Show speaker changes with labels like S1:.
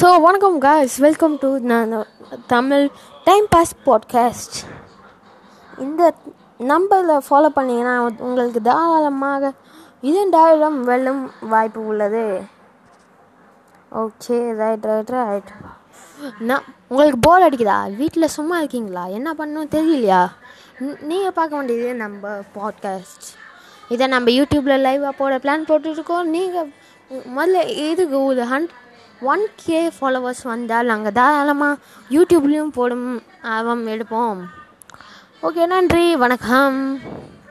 S1: So வணக்கம் guys welcome to நான் Tamil time pass podcast இந்த நம்பரில் ஃபாலோ பண்ணிங்கன்னா உங்களுக்கு தாராளமாக இரண்டாயிரம் வெல்லும் வாய்ப்பு உள்ளது. ஓகே ரைட் ரைட் ரைட் நான் உங்களுக்கு போர் அடிக்குதா? வீட்டில் சும்மா இருக்கீங்களா? என்ன பண்ணணும் தெரியலையா? நீங்கள் பார்க்க வேண்டியது நம்ம பாட்காஸ்ட் இதை நம்ம யூடியூப்பில் லைவாக போட பிளான் போட்டுருக்கோம் நீங்கள் முதல்ல இதுக்கு ஒரு ஹண்ட் ஒன் கே ஃபாலோவர்ஸ் வந்தால் நாங்கள் தாராளமாக யூடியூப்லேயும் போடும் ஆல்பம் எடுப்போம். ஓகே நன்றி வணக்கம்.